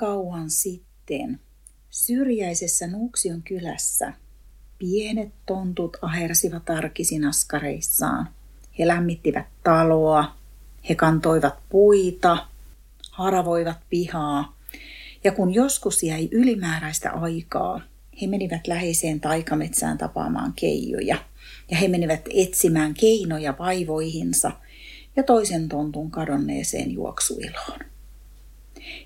Kauan sitten syrjäisessä Nuuksion kylässä pienet tontut ahersivat arkisin askareissaan. He lämmittivät taloa, he kantoivat puita, haravoivat pihaa. Ja kun joskus jäi ylimääräistä aikaa, he menivät läheiseen taikametsään tapaamaan keijoja. Ja he menivät etsimään keinoja vaivoihinsa ja toisen tontun kadonneeseen juoksuiloon.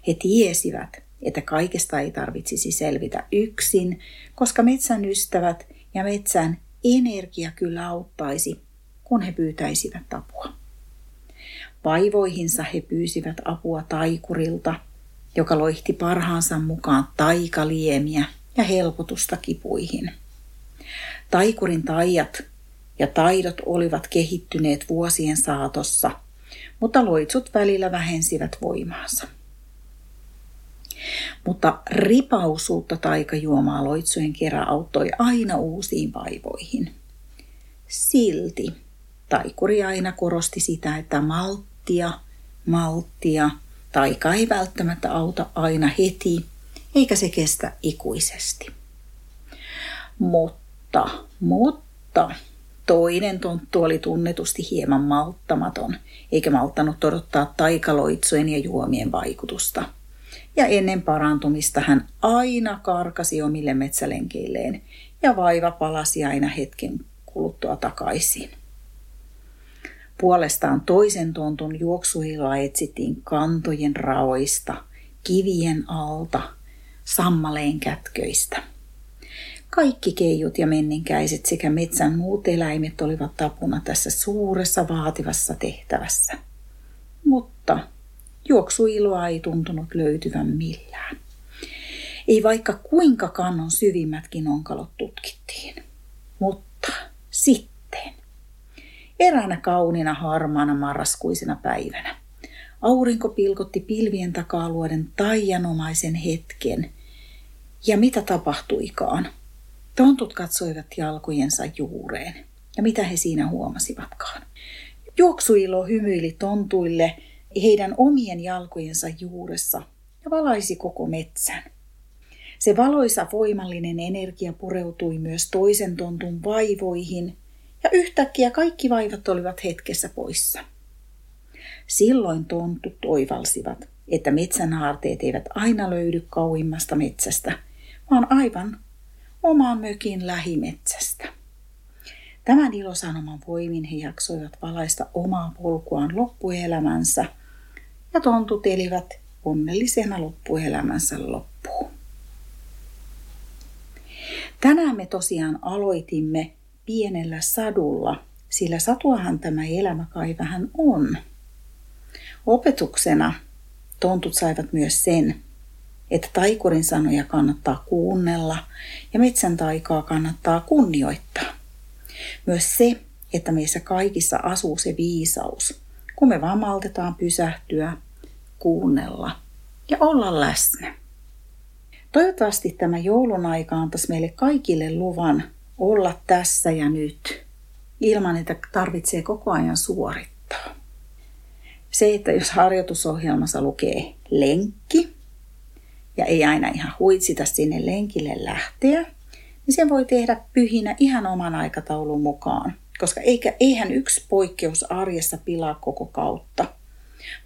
He tiesivät, että kaikesta ei tarvitsisi selvitä yksin, koska metsän ystävät ja metsän energia kyllä auttaisi, kun he pyytäisivät apua. Vaivoihinsa he pyysivät apua taikurilta, joka loihti parhaansa mukaan taikaliemiä ja helpotusta kipuihin. Taikurin taijat ja taidot olivat kehittyneet vuosien saatossa, mutta loitsut välillä vähensivät voimaansa. Mutta ripausuutta taikajuomaa loitsujen kerä auttoi aina uusiin vaivoihin. Silti taikuri aina korosti sitä, että malttia, malttia, taika ei välttämättä auta aina heti, eikä se kestä ikuisesti. Mutta, mutta toinen tonttu oli tunnetusti hieman malttamaton, eikä malttanut odottaa taikaloitsujen ja juomien vaikutusta – ja ennen parantumista hän aina karkasi omille metsälenkeilleen ja vaiva palasi aina hetken kuluttua takaisin. Puolestaan toisen tontun juoksuilla etsittiin kantojen raoista, kivien alta, sammaleen kätköistä. Kaikki keijut ja menninkäiset sekä metsän muut eläimet olivat tapuna tässä suuressa vaativassa tehtävässä. Juoksuiloa ei tuntunut löytyvän millään. Ei vaikka kuinka kannon syvimmätkin onkalot tutkittiin. Mutta sitten, eräänä kauniina harmaana marraskuisena päivänä, aurinko pilkotti pilvien takaa luoden taijanomaisen hetken. Ja mitä tapahtuikaan? Tontut katsoivat jalkojensa juureen. Ja mitä he siinä huomasivatkaan? Juoksuilo hymyili tontuille – heidän omien jalkojensa juuressa ja valaisi koko metsän. Se valoisa voimallinen energia pureutui myös toisen tontun vaivoihin ja yhtäkkiä kaikki vaivat olivat hetkessä poissa. Silloin tontut toivalsivat, että metsän haarteet eivät aina löydy kauimmasta metsästä, vaan aivan omaan mökin lähimetsästä. Tämän ilosanoman voimin he jaksoivat valaista omaa polkuaan loppuelämänsä – ja tontut elivät onnellisena loppuelämänsä loppuun. Tänään me tosiaan aloitimme pienellä sadulla, sillä satuahan tämä elämä kai vähän on. Opetuksena tontut saivat myös sen, että taikurin sanoja kannattaa kuunnella ja metsän taikaa kannattaa kunnioittaa. Myös se, että meissä kaikissa asuu se viisaus, kun me vaan maltetaan pysähtyä kuunnella ja olla läsnä. Toivottavasti tämä joulun aika antaisi meille kaikille luvan olla tässä ja nyt, ilman että tarvitsee koko ajan suorittaa. Se, että jos harjoitusohjelmassa lukee lenkki ja ei aina ihan huitsita sinne lenkille lähteä, niin sen voi tehdä pyhinä ihan oman aikataulun mukaan, koska eikä, eihän yksi poikkeus arjessa pilaa koko kautta –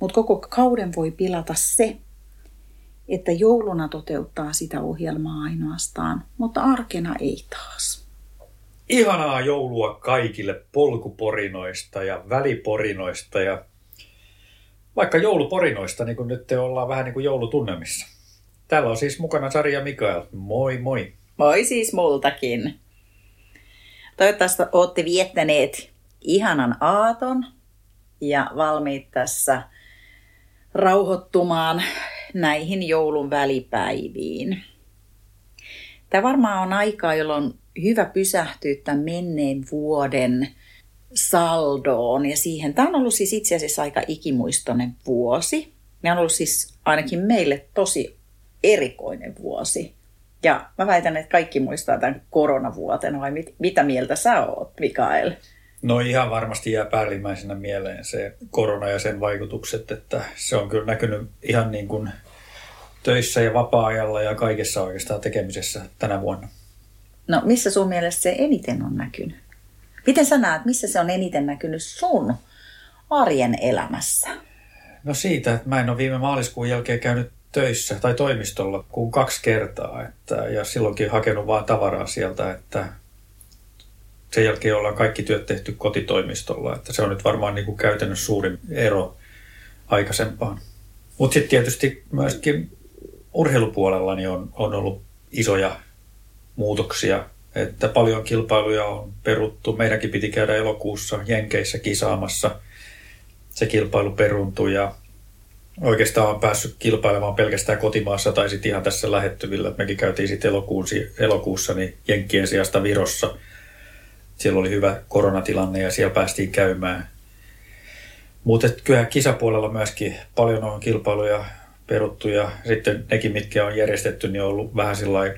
mutta koko kauden voi pilata se, että jouluna toteuttaa sitä ohjelmaa ainoastaan, mutta arkena ei taas. Ihanaa joulua kaikille polkuporinoista ja väliporinoista ja vaikka jouluporinoista, niin kuin nyt te ollaan vähän niin kuin joulutunnelmissa. Täällä on siis mukana Sari ja Mikael. Moi moi. Moi siis multakin. Toivottavasti olette viettäneet ihanan aaton ja valmiit tässä rauhoittumaan näihin joulun välipäiviin. Tämä varmaan on aikaa, jolloin hyvä pysähtyä tämän menneen vuoden saldoon ja siihen. Tämä on ollut siis itse asiassa aika ikimuistoinen vuosi. Ne on ollut siis ainakin meille tosi erikoinen vuosi. Ja mä väitän, että kaikki muistaa tämän koronavuoten, vai mit, mitä mieltä sä oot, Mikael? No ihan varmasti jää päällimmäisenä mieleen se korona ja sen vaikutukset, että se on kyllä näkynyt ihan niin kuin töissä ja vapaa-ajalla ja kaikessa oikeastaan tekemisessä tänä vuonna. No missä sun mielestä se eniten on näkynyt? Miten sä näet, missä se on eniten näkynyt sun arjen elämässä? No siitä, että mä en ole viime maaliskuun jälkeen käynyt töissä tai toimistolla kuin kaksi kertaa. Että, ja silloinkin hakenut vaan tavaraa sieltä, että sen jälkeen ollaan kaikki työt tehty kotitoimistolla. Että se on nyt varmaan niin kuin käytännössä suurin ero aikaisempaan. Mutta sitten tietysti myöskin urheilupuolella niin on, on ollut isoja muutoksia, että paljon kilpailuja on peruttu. Meidänkin piti käydä elokuussa Jenkeissä kisaamassa. Se kilpailu peruntui ja oikeastaan on päässyt kilpailemaan pelkästään kotimaassa tai sitten ihan tässä lähettyvillä. Mekin käytiin sitten elokuussa niin Jenkkien sijasta Virossa. Siellä oli hyvä koronatilanne ja siellä päästiin käymään. Mutta kyllä kisapuolella myöskin paljon on kilpailuja peruttu ja sitten nekin, mitkä on järjestetty, niin on ollut vähän sillä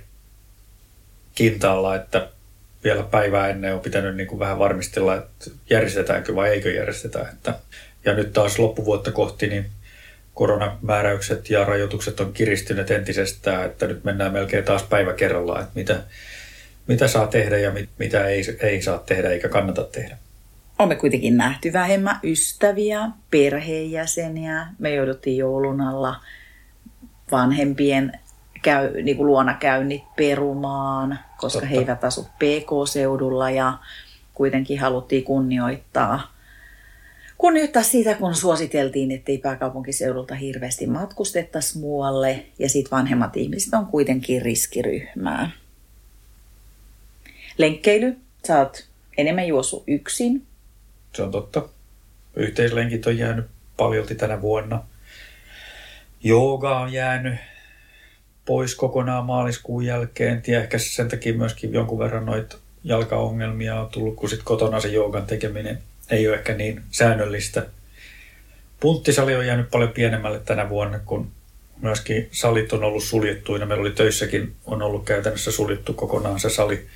kintaalla, että vielä päivää ennen on pitänyt niin kuin vähän varmistella, että järjestetäänkö vai eikö järjestetä. Että, ja nyt taas loppuvuotta kohti, niin koronamääräykset ja rajoitukset on kiristyneet entisestään, että nyt mennään melkein taas päivä kerrallaan, että mitä, mitä saa tehdä ja mit, mitä ei, ei saa tehdä eikä kannata tehdä. Olemme kuitenkin nähty vähemmän ystäviä, perheenjäseniä. Me jouduttiin joulun alla vanhempien käy, niin kuin luonakäynnit perumaan, koska Totta. he eivät asu PK-seudulla ja kuitenkin haluttiin kunnioittaa, kunnioittaa sitä, kun suositeltiin, ettei pääkaupunkiseudulta hirveästi matkustettaisi muualle ja sitten vanhemmat ihmiset on kuitenkin riskiryhmää. Lenkkeily, sä oot enemmän juossut yksin. Se on totta. Yhteislenkit on jäänyt paljolti tänä vuonna. Jooga on jäänyt pois kokonaan maaliskuun jälkeen. Ja ehkä sen takia myöskin jonkun verran noita jalkaongelmia on tullut, kun sitten kotona se joogan tekeminen ei ole ehkä niin säännöllistä. Punttisali on jäänyt paljon pienemmälle tänä vuonna, kun myöskin salit on ollut suljettuina. Meillä oli töissäkin on ollut käytännössä suljettu kokonaan se sali.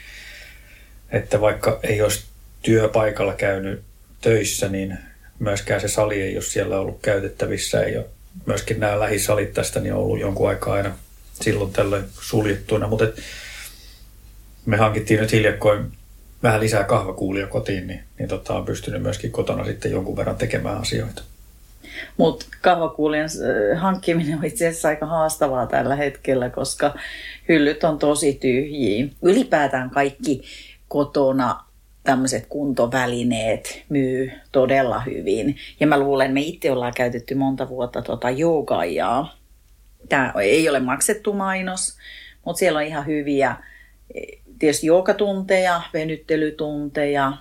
Että vaikka ei olisi työpaikalla käynyt töissä, niin myöskään se sali ei ole siellä ollut käytettävissä. Ja myöskin nämä lähisalit tästä niin on ollut jonkun aikaa aina silloin tällöin suljettuina, mutta me hankittiin nyt hiljakkoin vähän lisää kahvakuulia kotiin, niin, niin tota, on pystynyt myöskin kotona sitten jonkun verran tekemään asioita. Mutta kahvakuulien äh, hankkiminen on itse asiassa aika haastavaa tällä hetkellä, koska hyllyt on tosi tyhjiä. Ylipäätään kaikki kotona tämmöiset kuntovälineet myy todella hyvin. Ja mä luulen, me itse ollaan käytetty monta vuotta tota joogaijaa Tämä ei ole maksettu mainos, mutta siellä on ihan hyviä tietysti joogatunteja, venyttelytunteja,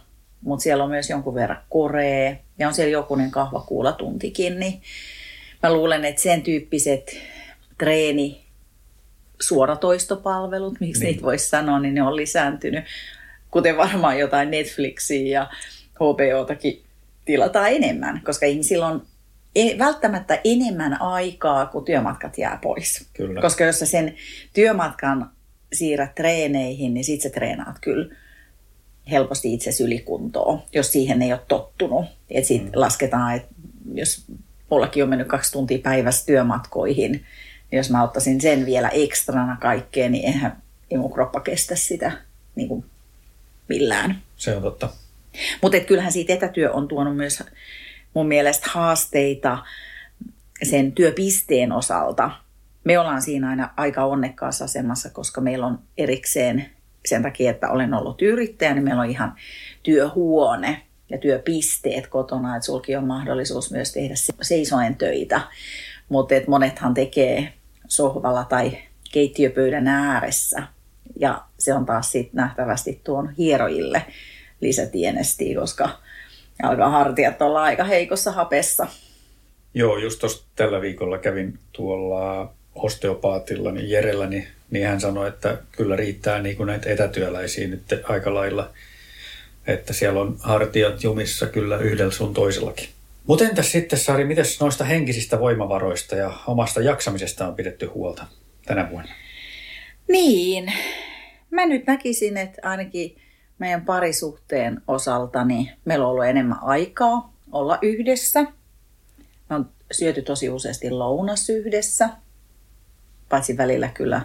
mutta siellä on myös jonkun verran koree ja on siellä jokunen kahvakuulatuntikin. Niin mä luulen, että sen tyyppiset treeni suoratoistopalvelut, miksi niin. niitä voisi sanoa, niin ne on lisääntynyt. Kuten varmaan jotain Netflixiä ja HBOtakin tilataan enemmän, koska ihmisillä on E, välttämättä enemmän aikaa, kun työmatkat jää pois. Kyllä. Koska jos sä sen työmatkan siirrät treeneihin, niin sit sä treenaat kyllä helposti itse ylikuntoon, jos siihen ei ole tottunut. Et sit mm. lasketaan, että jos mullakin on mennyt kaksi tuntia päivässä työmatkoihin, niin jos mä ottaisin sen vielä ekstrana kaikkeen, niin eihän ei mun kroppa kestä sitä niin kuin millään. Se on totta. Mutta kyllähän siitä etätyö on tuonut myös mun mielestä haasteita sen työpisteen osalta. Me ollaan siinä aina aika onnekkaassa asemassa, koska meillä on erikseen sen takia, että olen ollut yrittäjä, niin meillä on ihan työhuone ja työpisteet kotona, että sulki on mahdollisuus myös tehdä seisoen töitä. Mutta monethan tekee sohvalla tai keittiöpöydän ääressä ja se on taas sitten nähtävästi tuon hierojille lisätienestiä, koska alkaa hartiat olla aika heikossa hapessa. Joo, just tuossa tällä viikolla kävin tuolla osteopaatilla, niin Jerellä, niin, niin hän sanoi, että kyllä riittää niin kuin näitä etätyöläisiä nyt aika lailla, että siellä on hartiat jumissa kyllä yhdellä sun toisellakin. Mutta entäs sitten Sari, miten noista henkisistä voimavaroista ja omasta jaksamisesta on pidetty huolta tänä vuonna? Niin, mä nyt näkisin, että ainakin meidän parisuhteen osalta niin meillä on ollut enemmän aikaa olla yhdessä. Me on syöty tosi useasti lounas yhdessä, paitsi välillä kyllä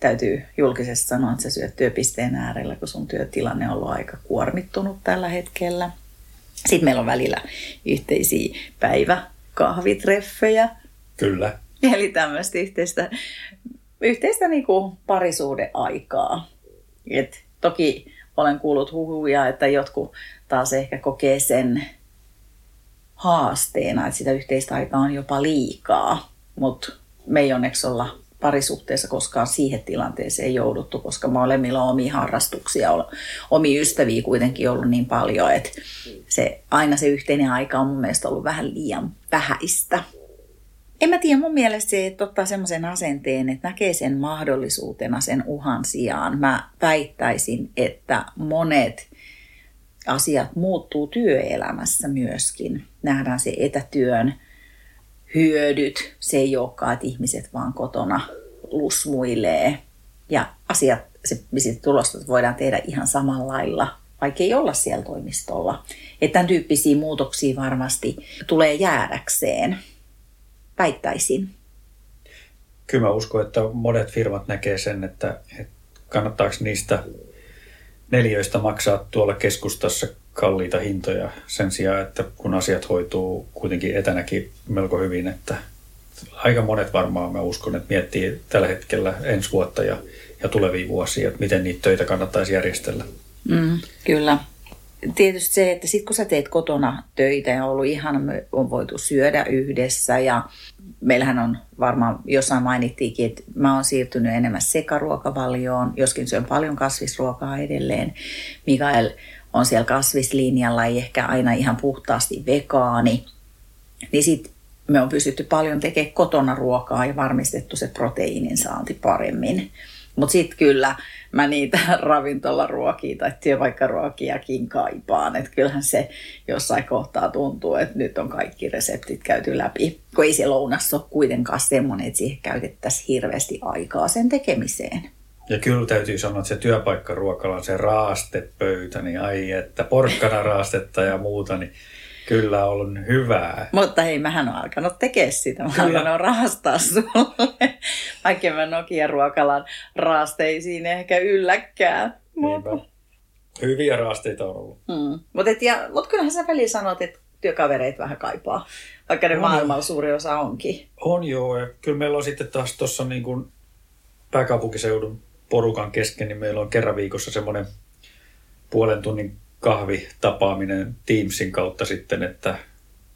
täytyy julkisesti sanoa, että sä syöt työpisteen äärellä, kun sun työtilanne on ollut aika kuormittunut tällä hetkellä. Sitten meillä on välillä yhteisiä päiväkahvitreffejä. Kyllä. Eli tämmöistä yhteistä, yhteistä niin kuin parisuudeaikaa. Et toki olen kuullut huhuja, että jotkut taas ehkä kokee sen haasteena, että sitä yhteistä aikaa on jopa liikaa. Mutta me ei onneksi olla parisuhteessa koskaan siihen tilanteeseen jouduttu, koska molemmilla on omia harrastuksia, omia ystäviä kuitenkin ollut niin paljon, että se, aina se yhteinen aika on mun mielestä ollut vähän liian vähäistä. En mä tiedä, mun mielestä se, että ottaa semmoisen asenteen, että näkee sen mahdollisuutena sen uhan sijaan. Mä väittäisin, että monet asiat muuttuu työelämässä myöskin. Nähdään se etätyön hyödyt. Se ei olekaan, että ihmiset vaan kotona lusmuilee. Ja asiat, se, mistä tulosta voidaan tehdä ihan samalla lailla, vaikka ei olla siellä toimistolla. Että tämän tyyppisiä muutoksia varmasti tulee jäädäkseen, väittäisin. Kyllä mä uskon, että monet firmat näkee sen, että, että kannattaako niistä neljöistä maksaa tuolla keskustassa kalliita hintoja sen sijaan, että kun asiat hoituu kuitenkin etänäkin melko hyvin, että aika monet varmaan mä uskon, että miettii tällä hetkellä ensi vuotta ja, ja tulevia vuosia, että miten niitä töitä kannattaisi järjestellä. Mm, kyllä. Tietysti se, että sitten kun sä teet kotona töitä ja on ollut ihana, me on voitu syödä yhdessä ja meillähän on varmaan jossain mainittiinkin, että mä oon siirtynyt enemmän sekaruokavalioon, joskin syön paljon kasvisruokaa edelleen. Mikael on siellä kasvislinjalla, ei ehkä aina ihan puhtaasti vegaani. Niin sitten me on pystytty paljon tekemään kotona ruokaa ja varmistettu se proteiinin saanti paremmin. Mutta sitten kyllä mä niitä ravintolaruokia tai työpaikkaruokiakin kaipaan. Että kyllähän se jossain kohtaa tuntuu, että nyt on kaikki reseptit käyty läpi. Kun ei se lounassa ole kuitenkaan semmoinen, että siihen käytettäisiin hirveästi aikaa sen tekemiseen. Ja kyllä täytyy sanoa, että se työpaikkaruokala on se raastepöytä, niin ai että porkkana raastetta ja muuta, niin kyllä on hyvää. Mutta hei, mähän on alkanut tekemään sitä. Mä kyllä. alkanut raastaa sulle. Vaikka mä Nokia ruokalan raasteisiin ehkä ylläkkää. Mutta... Hyviä raasteita on ollut. Mm. Mutta mut kyllähän sä väliin sanot, että työkavereita vähän kaipaa, vaikka ne maailmalla suuri osa onkin. On joo, ja kyllä meillä on sitten taas tuossa niin kuin pääkaupunkiseudun porukan kesken, niin meillä on kerran viikossa semmoinen puolen tunnin kahvitapaaminen Teamsin kautta sitten, että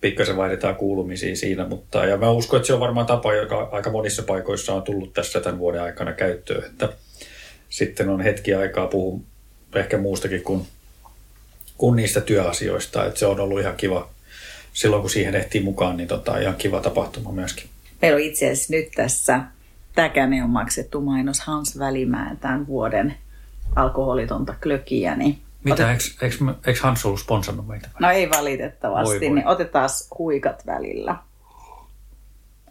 pikkasen vaihdetaan kuulumisia siinä, mutta ja mä uskon, että se on varmaan tapa, joka aika monissa paikoissa on tullut tässä tämän vuoden aikana käyttöön, että sitten on hetki aikaa puhua ehkä muustakin kuin, kuin niistä työasioista, että se on ollut ihan kiva silloin, kun siihen ehtii mukaan, niin tota, ihan kiva tapahtuma myöskin. Meillä on itse asiassa nyt tässä Täkäne on maksettu mainos Hans Välimäen tämän vuoden alkoholitonta klökiä. Niin Mitä, otet... eikö, eikö, eikö Hans ollut sponsannut meitä? No ei valitettavasti, voi voi. niin otetaan huikat välillä.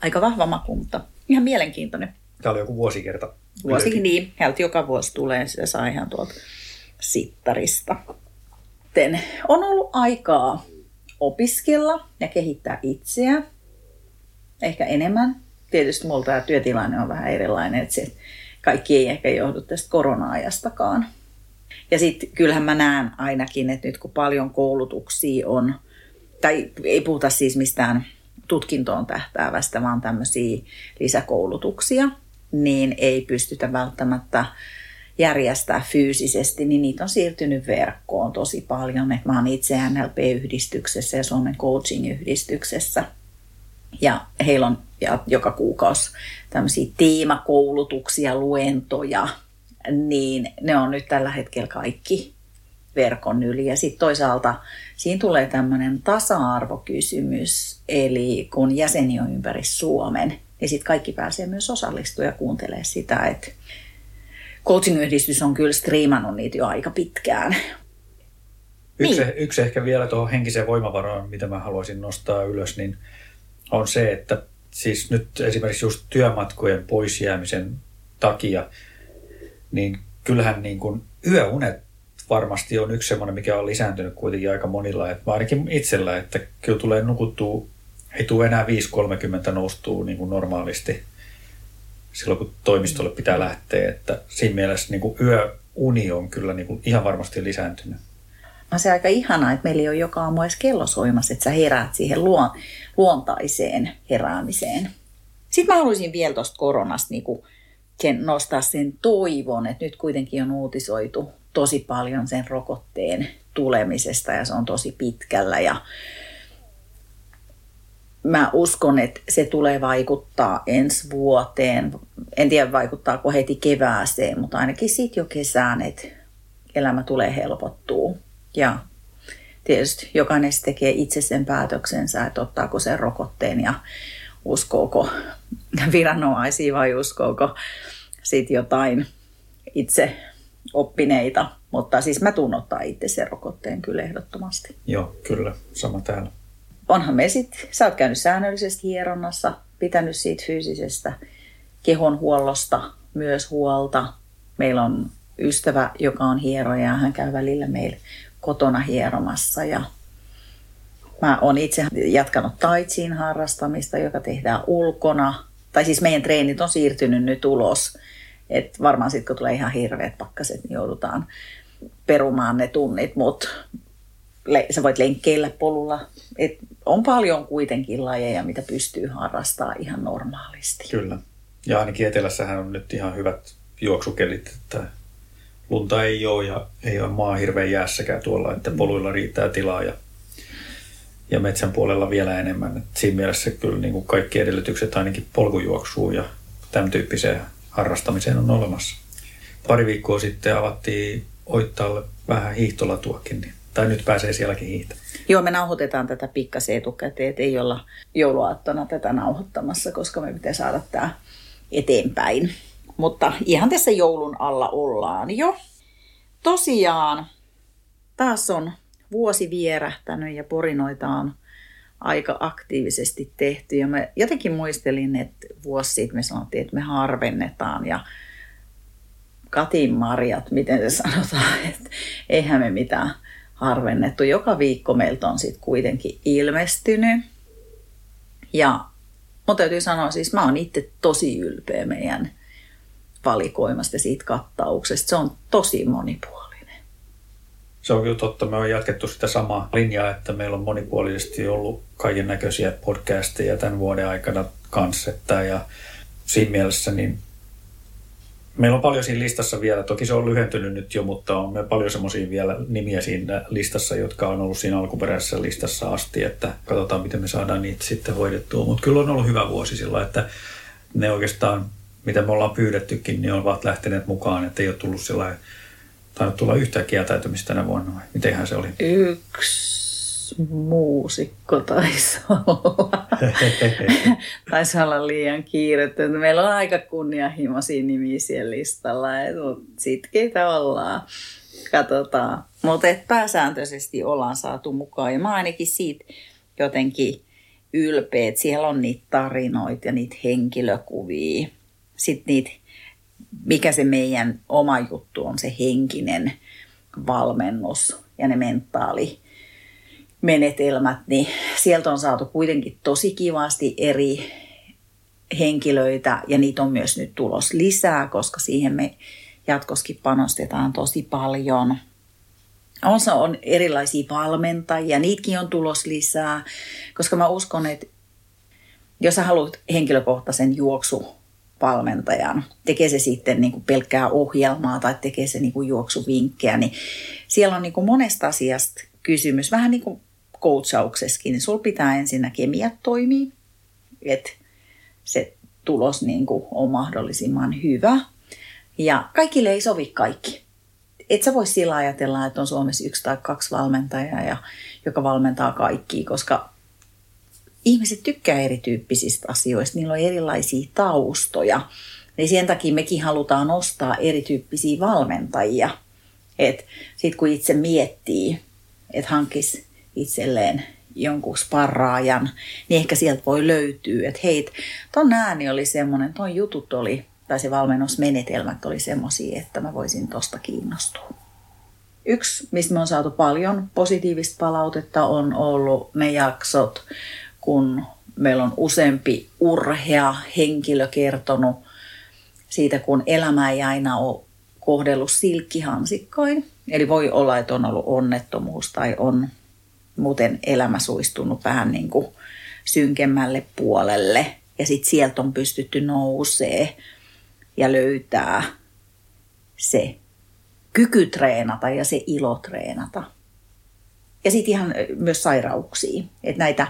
Aika vahva maku, mutta ihan mielenkiintoinen. Tämä oli joku vuosikerta. Vuosi, niin. Hälti joka vuosi tulee, se saa ihan tuolta sittarista. Sitten on ollut aikaa opiskella ja kehittää itseä. Ehkä enemmän tietysti mulla tämä työtilanne on vähän erilainen, että se kaikki ei ehkä johdu tästä korona-ajastakaan. Ja sitten kyllähän mä näen ainakin, että nyt kun paljon koulutuksia on, tai ei puhuta siis mistään tutkintoon tähtäävästä, vaan tämmöisiä lisäkoulutuksia, niin ei pystytä välttämättä järjestää fyysisesti, niin niitä on siirtynyt verkkoon tosi paljon. Et mä oon itse NLP-yhdistyksessä ja Suomen coaching-yhdistyksessä – ja heillä on joka kuukausi tämmöisiä teemakoulutuksia, luentoja, niin ne on nyt tällä hetkellä kaikki verkon yli. Ja sitten toisaalta siinä tulee tämmöinen tasa-arvokysymys, eli kun jäseni on ympäri Suomen, niin sitten kaikki pääsee myös osallistumaan ja kuuntelemaan sitä, että coaching-yhdistys on kyllä striimannut niitä jo aika pitkään. Yksi, niin. yksi ehkä vielä tuohon henkiseen voimavaraan, mitä mä haluaisin nostaa ylös, niin on se, että siis nyt esimerkiksi just työmatkojen poisjäämisen takia, niin kyllähän niin kuin yöunet varmasti on yksi semmoinen, mikä on lisääntynyt kuitenkin aika monilla. Että ainakin itsellä, että kyllä tulee nukuttua, ei tule enää 5.30 noustuu niin kuin normaalisti silloin, kun toimistolle pitää lähteä. Että siinä mielessä niin kuin yöuni on kyllä niin kuin ihan varmasti lisääntynyt. On se aika ihanaa, että meillä ei ole joka aamu edes kellosoimassa, että sä heräät siihen luon, luontaiseen heräämiseen. Sitten mä haluaisin vielä tuosta koronasta niin kuin nostaa sen toivon, että nyt kuitenkin on uutisoitu tosi paljon sen rokotteen tulemisesta ja se on tosi pitkällä ja mä uskon, että se tulee vaikuttaa ensi vuoteen. En tiedä vaikuttaako heti kevääseen, mutta ainakin sitten jo kesään, että elämä tulee helpottuu. Ja tietysti jokainen tekee itse sen päätöksensä, että ottaako sen rokotteen ja uskooko viranomaisia vai uskooko sitten jotain itse oppineita. Mutta siis mä tunnottaa itse sen rokotteen kyllä ehdottomasti. Joo, kyllä. Sama täällä. Onhan me sitten, sä oot käynyt säännöllisesti hieronnassa, pitänyt siitä fyysisestä kehonhuollosta myös huolta. Meillä on ystävä, joka on hieroja ja hän käy välillä meillä kotona hieromassa ja Mä oon itse jatkanut taitsiin harrastamista, joka tehdään ulkona. Tai siis meidän treenit on siirtynyt nyt ulos. Et varmaan sitten kun tulee ihan hirveät pakkaset, niin joudutaan perumaan ne tunnit, mutta le- sä voit lenkkeillä polulla. Et on paljon kuitenkin lajeja, mitä pystyy harrastamaan ihan normaalisti. Kyllä. Ja ainakin etelässähän on nyt ihan hyvät juoksukelit, että lunta ei ole ja ei ole maa hirveän jäässäkään tuolla, että poluilla riittää tilaa ja, ja metsän puolella vielä enemmän. Et siinä mielessä kyllä niin kuin kaikki edellytykset ainakin polkujuoksuun ja tämän tyyppiseen harrastamiseen on olemassa. Pari viikkoa sitten avattiin Oittaalle vähän hiihtolatuakin, niin, tai nyt pääsee sielläkin hiihtämään. Joo, me nauhoitetaan tätä pikkasen etukäteen, että ei olla jouluaattona tätä nauhoittamassa, koska me pitää saada tämä eteenpäin. Mutta ihan tässä joulun alla ollaan jo. Tosiaan, taas on vuosi vierähtänyt ja porinoita on aika aktiivisesti tehty. Ja mä jotenkin muistelin, että vuosi sitten me sanottiin, että me harvennetaan ja Katin marjat, miten se sanotaan, että eihän me mitään harvennettu. Joka viikko meiltä on sitten kuitenkin ilmestynyt. Ja mun täytyy sanoa, siis mä oon itse tosi ylpeä meidän valikoimasta siitä kattauksesta. Se on tosi monipuolinen. Se on kyllä totta. Me on jatkettu sitä samaa linjaa, että meillä on monipuolisesti ollut kaiken näköisiä podcasteja tämän vuoden aikana kanssa. Ja siinä mielessä niin meillä on paljon siinä listassa vielä. Toki se on lyhentynyt nyt jo, mutta on me paljon semmoisia vielä nimiä siinä listassa, jotka on ollut siinä alkuperäisessä listassa asti, että katsotaan miten me saadaan niitä sitten hoidettua. Mutta kyllä on ollut hyvä vuosi sillä, että ne oikeastaan mitä me ollaan pyydettykin, niin ovat lähteneet mukaan, että ei ole tullut sillä tainnut tulla yhtään kieltäytymistä tänä vuonna vai mitenhän se oli? Yksi muusikko taisi olla. taisi olla liian kiirettä. Meillä on aika kunnianhimoisia nimiä siellä listalla, mutta sitkeitä ollaan. Katsotaan. Mutta pääsääntöisesti ollaan saatu mukaan ja mä ainakin siitä jotenkin ylpeä, että siellä on niitä tarinoita ja niitä henkilökuvia sitten niitä, mikä se meidän oma juttu on, se henkinen valmennus ja ne mentaali menetelmät, niin sieltä on saatu kuitenkin tosi kivasti eri henkilöitä ja niitä on myös nyt tulos lisää, koska siihen me jatkoskin panostetaan tosi paljon. Osa on erilaisia valmentajia, niitäkin on tulos lisää, koska mä uskon, että jos sä haluat henkilökohtaisen juoksu valmentajan, tekee se sitten niin kuin pelkkää ohjelmaa tai tekee se niin kuin juoksuvinkkejä, niin siellä on niin kuin monesta asiasta kysymys, vähän niin kuin coachauksessakin, niin sulla pitää ensin kemiat toimia, että se tulos niin kuin on mahdollisimman hyvä. Ja kaikille ei sovi kaikki. et sä voi sillä ajatella, että on Suomessa yksi tai kaksi valmentajaa, ja, joka valmentaa kaikkia, koska ihmiset tykkää erityyppisistä asioista, niillä on erilaisia taustoja. Niin sen takia mekin halutaan nostaa erityyppisiä valmentajia. Sitten kun itse miettii, että hankis itselleen jonkun sparraajan, niin ehkä sieltä voi löytyä, että hei, ton ääni oli semmoinen, ton jutut oli, tai se valmennusmenetelmät oli semmoisia, että mä voisin tosta kiinnostua. Yksi, mistä me on saatu paljon positiivista palautetta, on ollut ne jaksot, kun meillä on useampi urhea henkilö kertonut siitä, kun elämä ei aina ole kohdellut silkkihansikkoin. Eli voi olla, että on ollut onnettomuus tai on muuten elämä suistunut vähän niin kuin synkemmälle puolelle. Ja sitten sieltä on pystytty nousee ja löytää se kyky treenata ja se ilo treenata. Ja sitten ihan myös sairauksia. Että näitä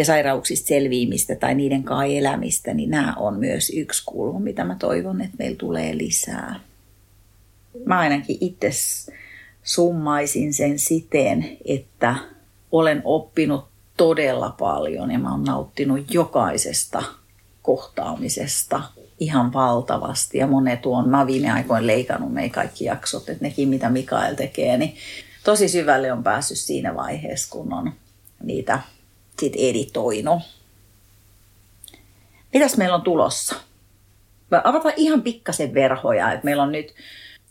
ja sairauksista selviämistä tai niiden kanssa elämistä, niin nämä on myös yksi kulma, mitä mä toivon, että meillä tulee lisää. Mä ainakin itse summaisin sen siten, että olen oppinut todella paljon ja mä oon nauttinut jokaisesta kohtaamisesta ihan valtavasti. Ja monet tuon, mä viime aikoina leikannut meidän kaikki jaksot, että nekin mitä Mikael tekee, niin tosi syvälle on päässyt siinä vaiheessa, kun on niitä sit editoinut. Mitäs meillä on tulossa? Mä avataan ihan pikkasen verhoja, että meillä on nyt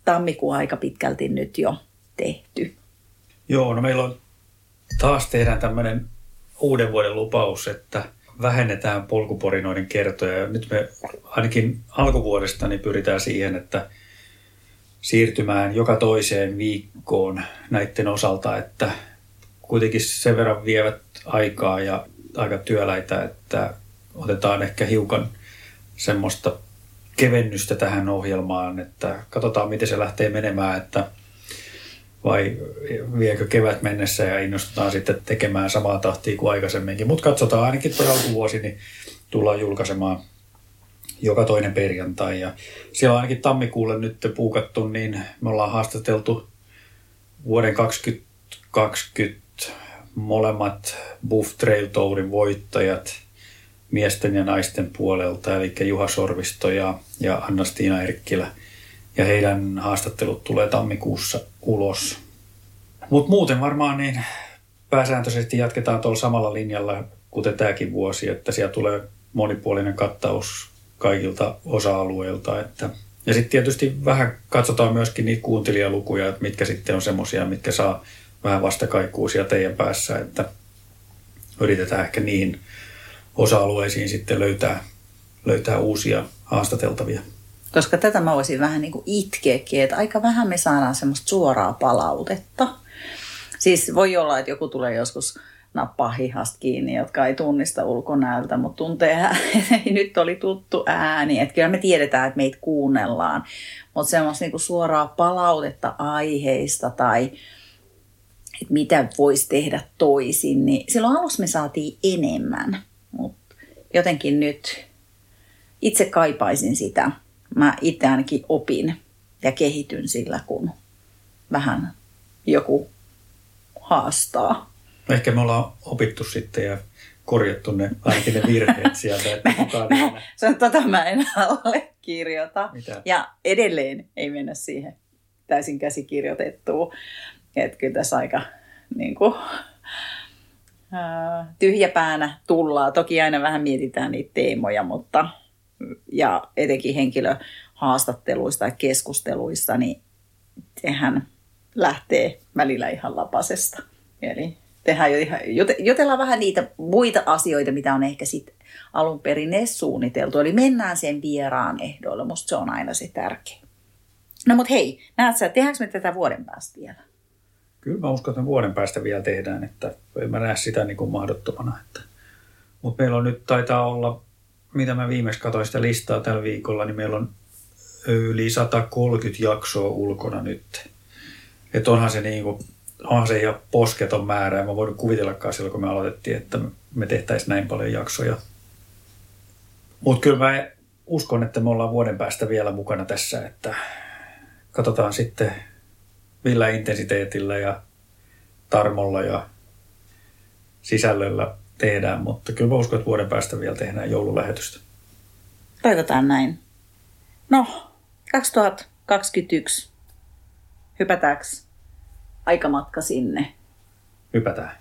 tammikuun aika pitkälti nyt jo tehty. Joo, no meillä on taas tehdään tämmöinen uuden vuoden lupaus, että vähennetään polkuporinoiden kertoja. Nyt me ainakin alkuvuodesta niin pyritään siihen, että siirtymään joka toiseen viikkoon näiden osalta, että kuitenkin sen verran vievät aikaa ja aika työläitä, että otetaan ehkä hiukan semmoista kevennystä tähän ohjelmaan, että katsotaan miten se lähtee menemään, että vai viekö kevät mennessä ja innostutaan sitten tekemään samaa tahtia kuin aikaisemminkin. Mutta katsotaan ainakin tuo alkuvuosi, niin tullaan julkaisemaan joka toinen perjantai. Ja siellä on ainakin tammikuulle nyt puukattu, niin me ollaan haastateltu vuoden 2020 molemmat Buff Trail Tourin voittajat miesten ja naisten puolelta, eli Juha Sorvisto ja, ja Anna-Stiina Erkkilä. Ja heidän haastattelut tulee tammikuussa ulos. Mutta muuten varmaan niin pääsääntöisesti jatketaan tuolla samalla linjalla, kuten tämäkin vuosi, että siellä tulee monipuolinen kattaus kaikilta osa-alueilta. Että, ja sitten tietysti vähän katsotaan myöskin niitä kuuntelijalukuja, että mitkä sitten on semmoisia, mitkä saa vähän vastakaikkuusia teidän päässä, että yritetään ehkä niihin osa-alueisiin sitten löytää, löytää uusia haastateltavia. Koska tätä mä voisin vähän niin kuin itkeäkin, että aika vähän me saadaan semmoista suoraa palautetta. Siis voi olla, että joku tulee joskus nappaa hihasta kiinni, jotka ei tunnista ulkonäöltä, mutta tuntee, nyt oli tuttu ääni. Että kyllä me tiedetään, että meitä kuunnellaan. Mutta semmoista niin suoraa palautetta aiheista tai että mitä voisi tehdä toisin, niin silloin alussa me saatiin enemmän, mutta jotenkin nyt itse kaipaisin sitä. Mä itse ainakin opin ja kehityn sillä, kun vähän joku haastaa. Ehkä me ollaan opittu sitten ja korjattu ne, ainakin ne virheet sieltä, että kukaan mä, se, tota mä en allekirjoita. Mitä? Ja edelleen ei mennä siihen täysin käsikirjoitettuun. Että kyllä tässä aika niin kuin, ää, tyhjäpäänä tullaan. Toki aina vähän mietitään niitä teemoja, mutta ja etenkin henkilöhaastatteluissa tai keskusteluissa, niin sehän lähtee välillä ihan lapasesta. Eli tehdään jo ihan, jutellaan vähän niitä muita asioita, mitä on ehkä sitten alun perin edes suunniteltu. Eli mennään sen vieraan ehdoilla. Musta se on aina se tärkein. No mut hei, näet sä, tehdäänkö me tätä vuoden päästä vielä? Kyllä mä uskon, että vuoden päästä vielä tehdään, että en mä näe sitä niin kuin mahdottomana. Että. Mutta meillä on nyt taitaa olla, mitä mä viimeksi katsoin sitä listaa tällä viikolla, niin meillä on yli 130 jaksoa ulkona nyt. Että onhan se niin kuin, onhan se ihan posketon määrä. Mä voin kuvitellakaan silloin, kun me aloitettiin, että me tehtäisiin näin paljon jaksoja. Mutta kyllä mä uskon, että me ollaan vuoden päästä vielä mukana tässä, että katsotaan sitten millä intensiteetillä ja tarmolla ja sisällöllä tehdään, mutta kyllä mä uskon, että vuoden päästä vielä tehdään joululähetystä. Toivotaan näin. No, 2021. Hypätäänkö aikamatka sinne? Hypätään.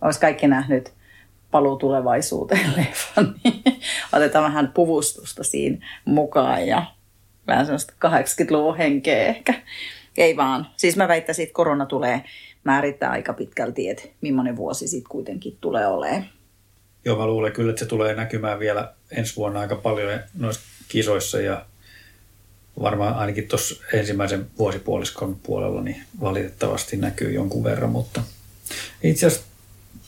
Olisi kaikki nähnyt paluu tulevaisuuteen leffan, niin otetaan vähän puvustusta siinä mukaan ja vähän sellaista 80-luvun henkeä ehkä. Ei vaan. Siis mä väittäisin, että korona tulee määrittää aika pitkälti, että millainen vuosi sitten kuitenkin tulee olemaan. Joo, mä luulen kyllä, että se tulee näkymään vielä ensi vuonna aika paljon noissa kisoissa ja varmaan ainakin tuossa ensimmäisen vuosipuoliskon puolella niin valitettavasti näkyy jonkun verran, mutta itse asiassa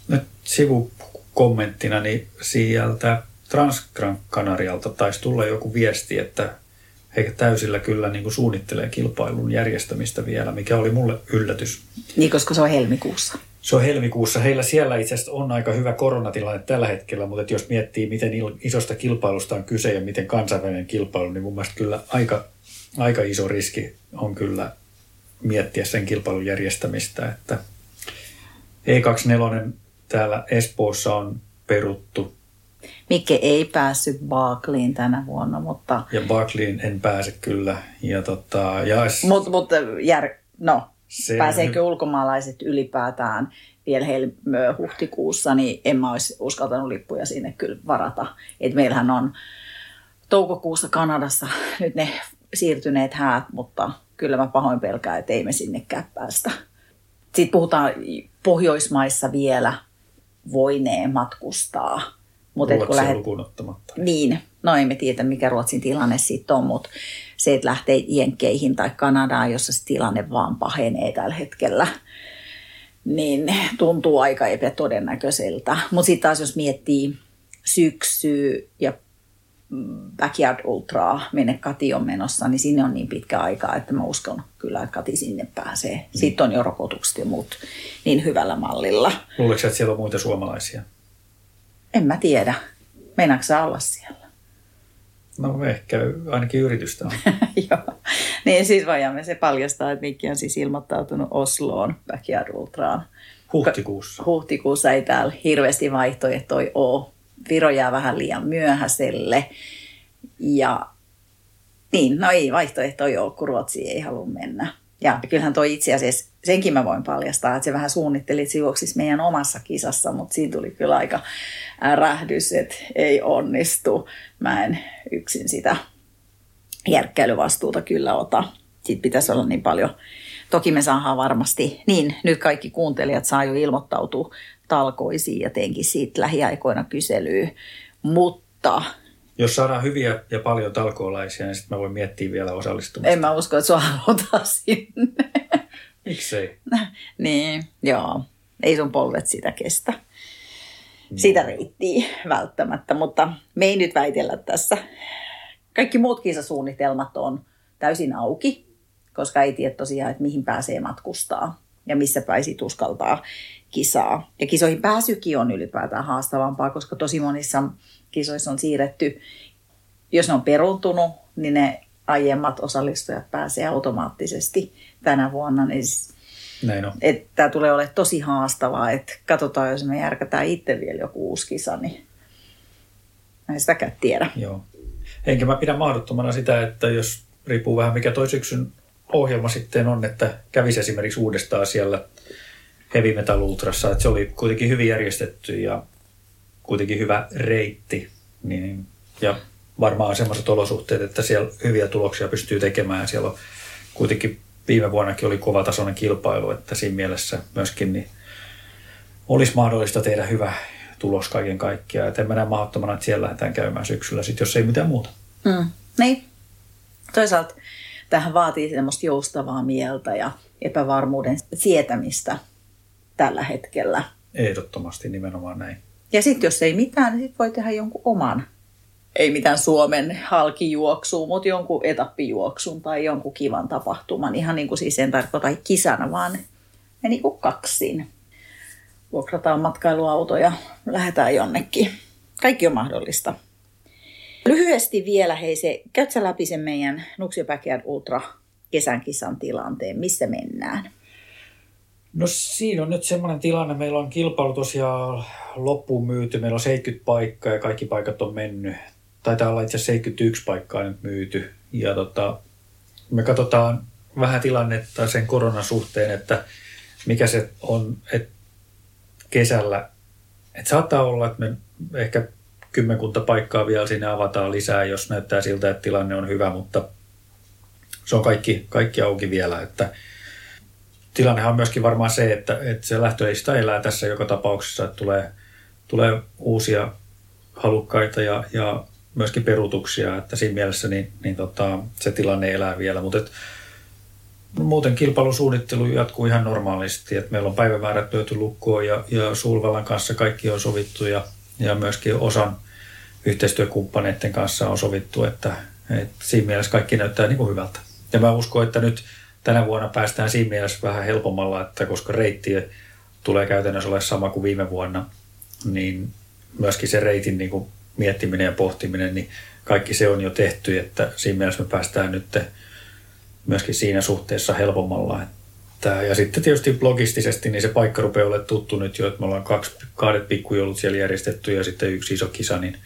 nyt sivukommenttina niin sieltä Transgran Kanarialta taisi tulla joku viesti, että he täysillä kyllä niin kuin suunnittelee kilpailun järjestämistä vielä, mikä oli mulle yllätys. Niin, koska se on helmikuussa. Se on helmikuussa. Heillä siellä itse asiassa on aika hyvä koronatilanne tällä hetkellä, mutta jos miettii, miten isosta kilpailusta on kyse ja miten kansainvälinen kilpailu, niin mun mielestä kyllä aika, aika iso riski on kyllä miettiä sen kilpailun järjestämistä. Että E24 täällä Espoossa on peruttu. Mikke ei päässyt Barkleyin tänä vuonna, mutta... Ja Barkleyin en pääse kyllä. Ja tota, ja... Mutta mut, jär... no, se pääseekö ulkomaalaiset ylipäätään vielä helmöä huhtikuussa, niin en mä olisi uskaltanut lippuja sinne kyllä varata. Et meillähän on toukokuussa Kanadassa nyt ne siirtyneet häät, mutta kyllä mä pahoin pelkään, että ei me sinnekään päästä. Sitten puhutaan Pohjoismaissa vielä voineen matkustaa. Mutta kun lähdet... lukuun ottamatta. Niin, no ei me tiedä mikä Ruotsin tilanne sitten on, mutta se, että lähtee Jenkkeihin tai Kanadaan, jossa se tilanne vaan pahenee tällä hetkellä, niin tuntuu aika epätodennäköiseltä. Mutta sitten taas jos miettii syksyä ja Backyard Ultraa, minne Kati on menossa, niin sinne on niin pitkä aika, että mä uskon kyllä, että Kati sinne pääsee. Mm. Sitten on jo rokotukset ja muut niin hyvällä mallilla. Luuletko että siellä on muita suomalaisia? En mä tiedä. Meinaatko sä olla siellä? No ehkä ainakin yritystä on. Joo. Niin siis voimme se paljastaa, että Mikki on siis ilmoittautunut Osloon Backyard Ultraan. Huhtikuussa. Huhtikuussa ei täällä hirveästi vaihtoehtoja ole. Viro jää vähän liian myöhäiselle. Ja niin, no ei vaihtoehtoja ole, kun Ruotsi ei halua mennä. Ja kyllähän toi itse asiassa, senkin mä voin paljastaa, että se vähän suunnitteli, että se meidän omassa kisassa, mutta siinä tuli kyllä aika rähdys, että ei onnistu. Mä en yksin sitä järkkäilyvastuuta kyllä ota. Siitä pitäisi olla niin paljon. Toki me saadaan varmasti, niin nyt kaikki kuuntelijat saa jo ilmoittautua talkoisiin ja teenkin siitä lähiaikoina kyselyä, mutta jos saadaan hyviä ja paljon talkoolaisia, niin sitten mä voin miettiä vielä osallistumista. En mä usko, että sua halutaan sinne. Miksei? niin, joo. Ei sun polvet sitä kestä. Mm. Sitä reittiä välttämättä, mutta me ei nyt väitellä tässä. Kaikki muut kisasuunnitelmat on täysin auki, koska ei tiedä tosiaan, että mihin pääsee matkustaa ja missä pääsi uskaltaa kisaa. Ja kisoihin pääsykin on ylipäätään haastavampaa, koska tosi monissa kisoissa on siirretty, jos ne on peruuntunut, niin ne aiemmat osallistujat pääsee automaattisesti tänä vuonna. Niin Näin on. Että tämä tulee olemaan tosi haastavaa, että katsotaan, jos me järkätään itse vielä joku uusi kisa, niin en sitäkään tiedä. Joo. Enkä mä pidä mahdottomana sitä, että jos riippuu vähän mikä toi syksyn ohjelma sitten on, että kävisi esimerkiksi uudestaan siellä Heavy Metal Ultrassa, että se oli kuitenkin hyvin järjestetty ja kuitenkin hyvä reitti. Niin, ja varmaan semmoiset olosuhteet, että siellä hyviä tuloksia pystyy tekemään. Siellä on kuitenkin viime vuonnakin oli kovatasoinen kilpailu, että siinä mielessä myöskin niin olisi mahdollista tehdä hyvä tulos kaiken kaikkiaan. Että en mä näe mahdottomana, että siellä lähdetään käymään syksyllä, sit, jos ei mitään muuta. Mm, niin. Toisaalta tähän vaatii semmoista joustavaa mieltä ja epävarmuuden sietämistä tällä hetkellä. Ehdottomasti nimenomaan näin. Ja sitten jos ei mitään, niin sit voi tehdä jonkun oman. Ei mitään Suomen halkijuoksua, mutta jonkun etappijuoksun tai jonkun kivan tapahtuman. Ihan niin kuin siis en tarkoita kisana, vaan me niin kuin kaksin. Vuokrataan matkailuauto ja lähdetään jonnekin. Kaikki on mahdollista. Lyhyesti vielä, hei se, käyt sä läpi sen meidän Nuksio Ultra kesän kisan tilanteen? Missä mennään? No siinä on nyt semmoinen tilanne, meillä on kilpailu tosiaan loppuun myyty, meillä on 70 paikkaa ja kaikki paikat on mennyt. Taitaa olla itse asiassa 71 paikkaa nyt myyty. Ja tota, me katsotaan vähän tilannetta sen koronan suhteen, että mikä se on, että kesällä, että saattaa olla, että me ehkä kymmenkunta paikkaa vielä sinne avataan lisää, jos näyttää siltä, että tilanne on hyvä, mutta se on kaikki, kaikki auki vielä, että tilannehan on myöskin varmaan se, että, että se lähtöistä elää tässä joka tapauksessa, että tulee, tulee uusia halukkaita ja, ja myöskin perutuksia, että siinä mielessä niin, niin tota, se tilanne elää vielä, mutta et, muuten kilpailusuunnittelu jatkuu ihan normaalisti, että meillä on päivämäärät löyty lukkoon ja, ja Sulvalan kanssa kaikki on sovittu ja, ja myöskin osan yhteistyökumppaneiden kanssa on sovittu, että, että siinä mielessä kaikki näyttää niin kuin hyvältä. Ja mä uskon, että nyt tänä vuonna päästään siinä mielessä vähän helpommalla, että koska reitti tulee käytännössä olla sama kuin viime vuonna, niin myöskin se reitin niin kuin miettiminen ja pohtiminen, niin kaikki se on jo tehty, että siinä mielessä me päästään nyt myöskin siinä suhteessa helpommalla. Että, ja sitten tietysti logistisesti niin se paikka rupeaa olemaan tuttu nyt jo, että me ollaan kaksi, kahdet pikkujoulut siellä järjestetty ja sitten yksi iso kisa, niin,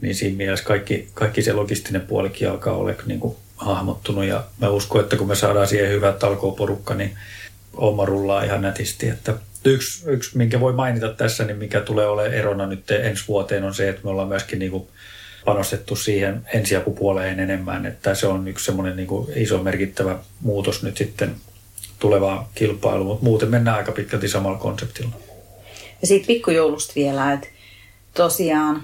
niin siinä mielessä kaikki, kaikki se logistinen puolikin alkaa olla niin kuin hahmottunut ja mä uskon, että kun me saadaan siihen hyvä talkooporukka, niin oma rullaa ihan nätisti. Että yksi, yksi, minkä voi mainita tässä, niin mikä tulee olemaan erona nyt ensi vuoteen on se, että me ollaan myöskin niin kuin panostettu siihen ensiapupuoleen enemmän, että se on yksi semmoinen niin iso merkittävä muutos nyt sitten tulevaan kilpailuun, mutta muuten mennään aika pitkälti samalla konseptilla. Ja siitä pikkujoulusta vielä, että tosiaan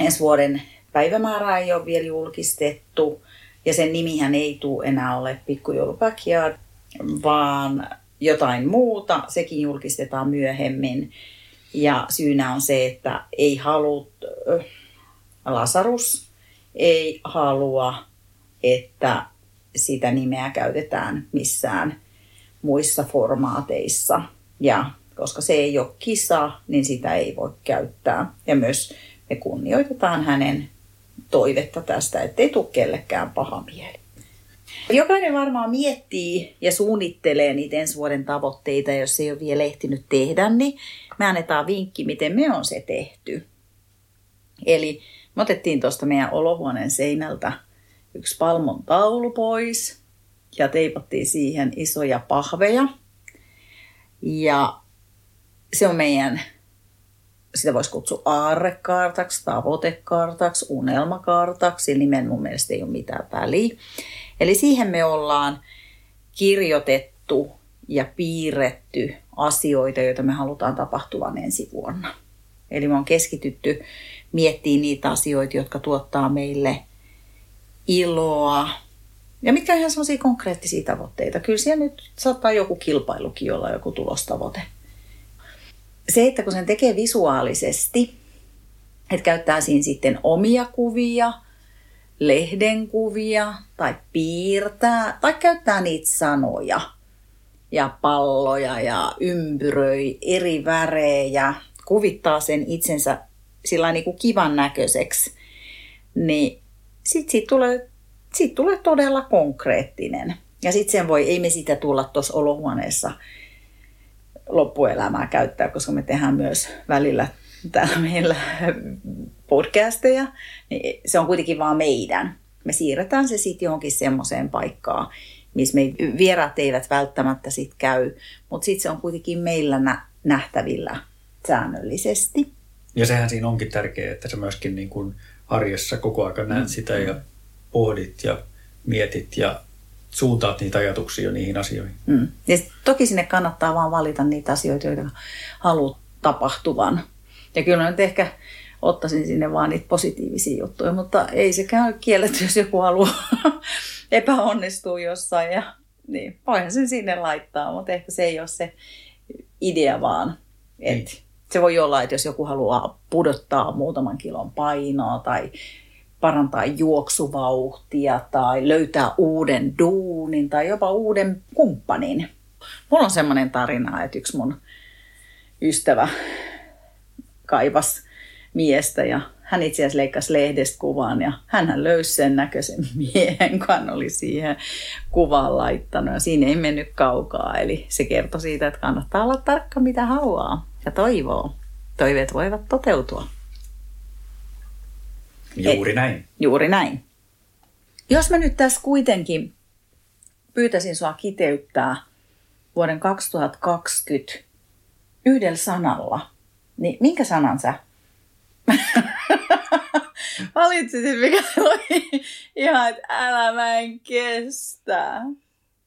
ensi vuoden päivämäärää ei ole vielä julkistettu ja sen nimihän ei tule enää ole pikkujoulu vaan jotain muuta, sekin julkistetaan myöhemmin. Ja syynä on se, että ei halut, Lasarus ei halua, että sitä nimeä käytetään missään muissa formaateissa. Ja koska se ei ole kisa, niin sitä ei voi käyttää. Ja myös me kunnioitetaan hänen toivetta tästä, ettei tule kellekään paha mieli. Jokainen varmaan miettii ja suunnittelee niitä ensi vuoden tavoitteita, jos ei ole vielä ehtinyt tehdä, niin me annetaan vinkki, miten me on se tehty. Eli me otettiin tuosta meidän olohuoneen seinältä yksi palmon taulu pois ja teipattiin siihen isoja pahveja. Ja se on meidän, sitä voisi kutsua aarrekartaksi, tavoitekartaksi, unelmakartaksi, nimen mun mielestä ei ole mitään väliä. Eli siihen me ollaan kirjoitettu ja piirretty asioita, joita me halutaan tapahtuvan ensi vuonna. Eli me on keskitytty miettimään niitä asioita, jotka tuottaa meille iloa. Ja mitkä on ihan sellaisia konkreettisia tavoitteita. Kyllä siellä nyt saattaa joku kilpailukin olla joku tulostavoite. Se, että kun sen tekee visuaalisesti, että käyttää siinä sitten omia kuvia – lehdenkuvia tai piirtää tai käyttää niitä sanoja ja palloja ja ympyröi eri värejä, kuvittaa sen itsensä sillä niin kuin kivan näköiseksi, niin sitten siitä tulee, siitä tulee todella konkreettinen. Ja sitten sen voi, ei me sitä tulla tuossa olohuoneessa loppuelämää käyttää, koska me tehdään myös välillä täällä meillä podcasteja, niin se on kuitenkin vaan meidän. Me siirretään se sitten johonkin semmoiseen paikkaan, missä me vieraat eivät välttämättä sit käy, mutta sitten se on kuitenkin meillä nähtävillä säännöllisesti. Ja sehän siinä onkin tärkeää, että sä myöskin niin kuin arjessa koko ajan näet mm. sitä ja pohdit ja mietit ja suuntaat niitä ajatuksia jo niihin asioihin. Mm. Ja toki sinne kannattaa vaan valita niitä asioita, joita haluat tapahtuvan. Ja kyllä nyt ehkä ottaisin sinne vaan niitä positiivisia juttuja, mutta ei se käy kielletty, jos joku haluaa epäonnistua jossain. Ja, niin, voihan sen sinne laittaa, mutta ehkä se ei ole se idea vaan. Et niin. Se voi olla, että jos joku haluaa pudottaa muutaman kilon painoa tai parantaa juoksuvauhtia tai löytää uuden duunin tai jopa uuden kumppanin. Mulla on semmoinen tarina, että yksi mun ystävä kaivas miestä ja hän itse asiassa leikkasi lehdestä kuvan ja hän löysi sen näköisen miehen, kun hän oli siihen kuvaan laittanut. Ja siinä ei mennyt kaukaa. Eli se kertoi siitä, että kannattaa olla tarkka mitä haluaa ja toivoo. Toiveet voivat toteutua. Juuri näin. Juuri näin. Jos mä nyt tässä kuitenkin pyytäisin sua kiteyttää vuoden 2020 yhdellä sanalla, niin minkä sanan sä valitsisit, mikä oli ihan, että älä mä en kestä.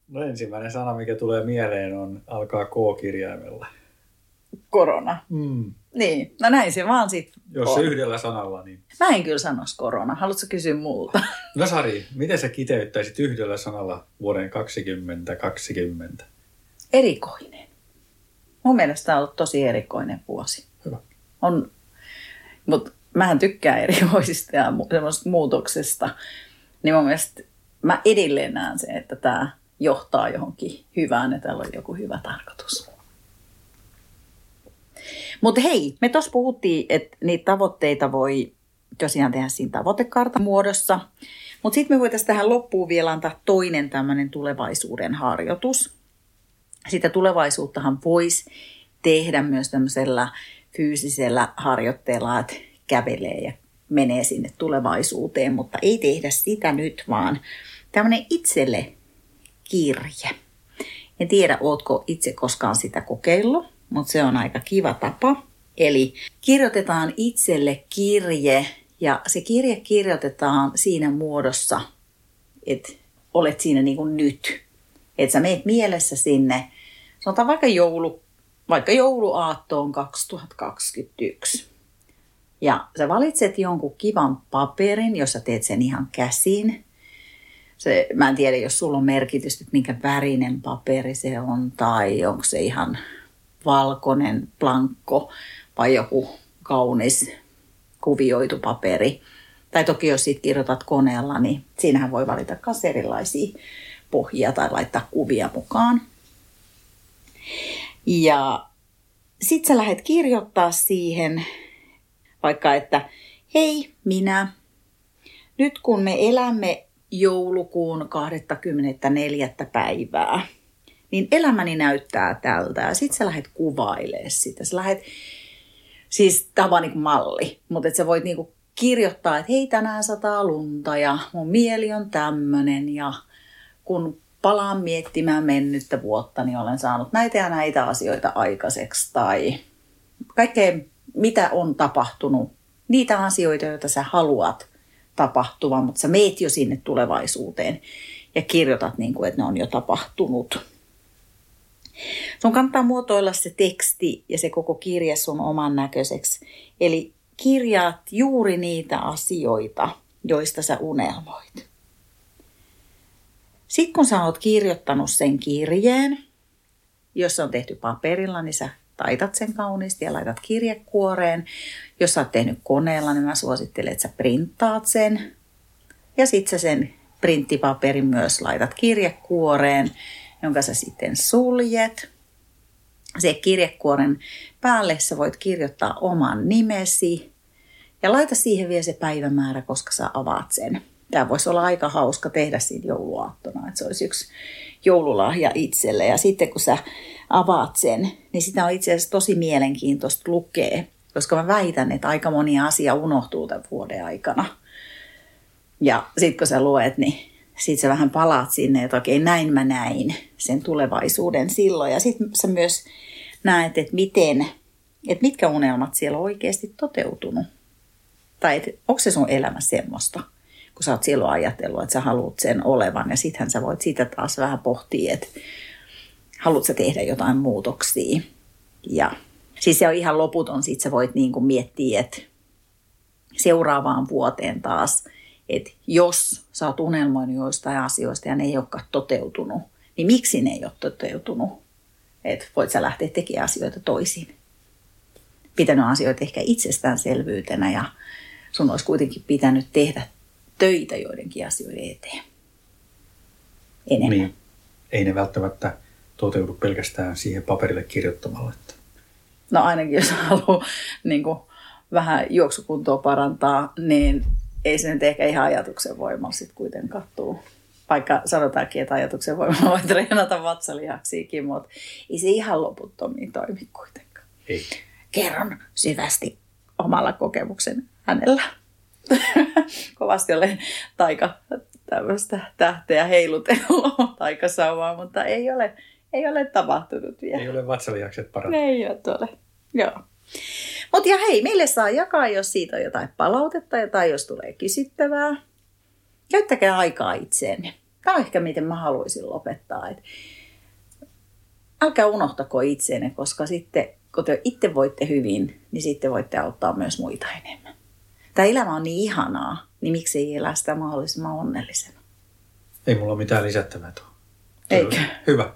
No ensimmäinen sana, mikä tulee mieleen on, alkaa K-kirjaimella. Korona. Mm. Niin, no näin se vaan sitten Jos se yhdellä sanalla, niin... Mä en kyllä sanoisi korona. Haluatko kysyä multa? No Sari, miten sä kiteyttäisit yhdellä sanalla vuoden 2020? Erikoinen. Mun mielestä tämä on ollut tosi erikoinen vuosi. On, mutta mähän tykkään erikoisista ja semmoisesta muutoksesta. Niin mun mielestä mä edelleen näen se, että tämä johtaa johonkin hyvään ja täällä on joku hyvä tarkoitus. Mutta hei, me tuossa puhuttiin, että niitä tavoitteita voi tosiaan tehdä siinä tavoitekartan muodossa. Mutta sitten me voitaisiin tähän loppuun vielä antaa toinen tämmöinen tulevaisuuden harjoitus. Sitä tulevaisuuttahan voisi tehdä myös tämmöisellä fyysisellä harjoitteella, että kävelee ja menee sinne tulevaisuuteen, mutta ei tehdä sitä nyt, vaan tämmöinen itselle kirje. En tiedä, ootko itse koskaan sitä kokeillut, mutta se on aika kiva tapa. Eli kirjoitetaan itselle kirje ja se kirje kirjoitetaan siinä muodossa, että olet siinä niin kuin nyt. Että sä meet mielessä sinne, sanotaan vaikka, joulu, vaikka jouluaattoon 2021. Ja sä valitset jonkun kivan paperin, jos sä teet sen ihan käsin. Se, mä en tiedä, jos sulla on merkitystä, että minkä värinen paperi se on, tai onko se ihan valkoinen, blankko vai joku kaunis kuvioitu paperi. Tai toki jos siitä kirjoitat koneella, niin siinähän voi valita myös erilaisia pohjia tai laittaa kuvia mukaan. Ja sitten sä lähdet kirjoittaa siihen vaikka, että hei minä, nyt kun me elämme joulukuun 24. päivää, niin elämäni näyttää tältä. Ja sitten sä lähdet kuvailemaan sitä. Sä lähdet, siis tämä on vaan niin malli, mutta että sä voit niin kirjoittaa, että hei tänään sataa lunta ja mun mieli on tämmönen ja kun palaan miettimään mennyttä vuotta, niin olen saanut näitä ja näitä asioita aikaiseksi tai kaikkea, mitä on tapahtunut, niitä asioita, joita sä haluat tapahtuvan, mutta sä meet jo sinne tulevaisuuteen ja kirjoitat, niin kuin, että ne on jo tapahtunut. Sun kannattaa muotoilla se teksti ja se koko kirja sun oman näköiseksi. Eli kirjaat juuri niitä asioita, joista sä unelmoit. Sitten kun sä oot kirjoittanut sen kirjeen, jos se on tehty paperilla, niin sä taitat sen kauniisti ja laitat kirjekuoreen. Jos sä oot tehnyt koneella, niin mä suosittelen, että sä printtaat sen. Ja sitten sä sen printtipaperin myös laitat kirjekuoreen jonka sä sitten suljet. Se kirjekuoren päälle sä voit kirjoittaa oman nimesi ja laita siihen vielä se päivämäärä, koska sä avaat sen. Tämä voisi olla aika hauska tehdä siinä jouluaattona, että se olisi yksi joululahja itselle. Ja sitten kun sä avaat sen, niin sitä on itse asiassa tosi mielenkiintoista lukea, koska mä väitän, että aika moni asia unohtuu tämän vuoden aikana. Ja sitten kun sä luet, niin sitten sä vähän palaat sinne, että okei, näin mä näin sen tulevaisuuden silloin. Ja sitten sä myös näet, että miten, että mitkä unelmat siellä on oikeasti toteutunut. Tai että onko se sun elämä semmoista, kun sä oot silloin ajatellut, että sä haluat sen olevan. Ja sittenhän sä voit siitä taas vähän pohtia, että haluat sä tehdä jotain muutoksia. Ja siis se on ihan loputon, sit sä voit niin kuin miettiä, että seuraavaan vuoteen taas – että jos sä oot unelmoinut joistain asioista ja ne ei olekaan toteutunut, niin miksi ne ei ole toteutunut? Että voit sä lähteä tekemään asioita toisin. Pitänyt asioita ehkä itsestäänselvyytenä ja sun olisi kuitenkin pitänyt tehdä töitä joidenkin asioiden eteen. Enemmän. Niin. Ei ne välttämättä toteudu pelkästään siihen paperille kirjoittamalla. Että... No ainakin jos haluaa niin kuin, vähän juoksukuntoa parantaa, niin ei se nyt ehkä ihan ajatuksen voimalla sitten kuitenkaan tuu. Vaikka sanotaankin, että ajatuksen voimalla voi treenata vatsalihaksiakin, mutta ei se ihan loputtomiin toimi kuitenkaan. Ei. Kerron syvästi omalla kokemuksen hänellä. Kovasti olen taika tämmöistä tähteä heilutelua taikasaumaa, mutta ei ole, ei ole tapahtunut vielä. Ei ole vatsalihakset parantunut. Ei ole. Joo. Mutta ja hei, meille saa jakaa, jos siitä on jotain palautetta tai jos tulee kysyttävää. Käyttäkää aikaa itseenne. Tämä on ehkä miten mä haluaisin lopettaa. Et älkää unohtako itseenne, koska sitten kun te itse voitte hyvin, niin sitten voitte auttaa myös muita enemmän. Tämä elämä on niin ihanaa, niin miksi ei elää sitä mahdollisimman onnellisena? Ei mulla ole mitään lisättävää tuohon. Eikö? Hyvä.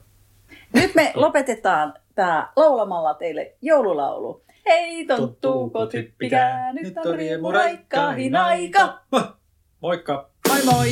Nyt me lopetetaan tämä laulamalla teille joululaulu. Hei tonttuuko typpikää, nyt on riemu raikkaahin aika. Moikka! Moi moi!